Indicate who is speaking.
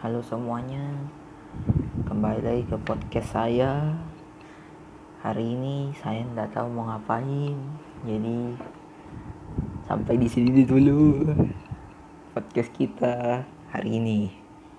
Speaker 1: Halo semuanya, kembali lagi ke podcast saya. Hari ini saya tidak tahu mau ngapain, jadi sampai di sini dulu podcast kita hari ini.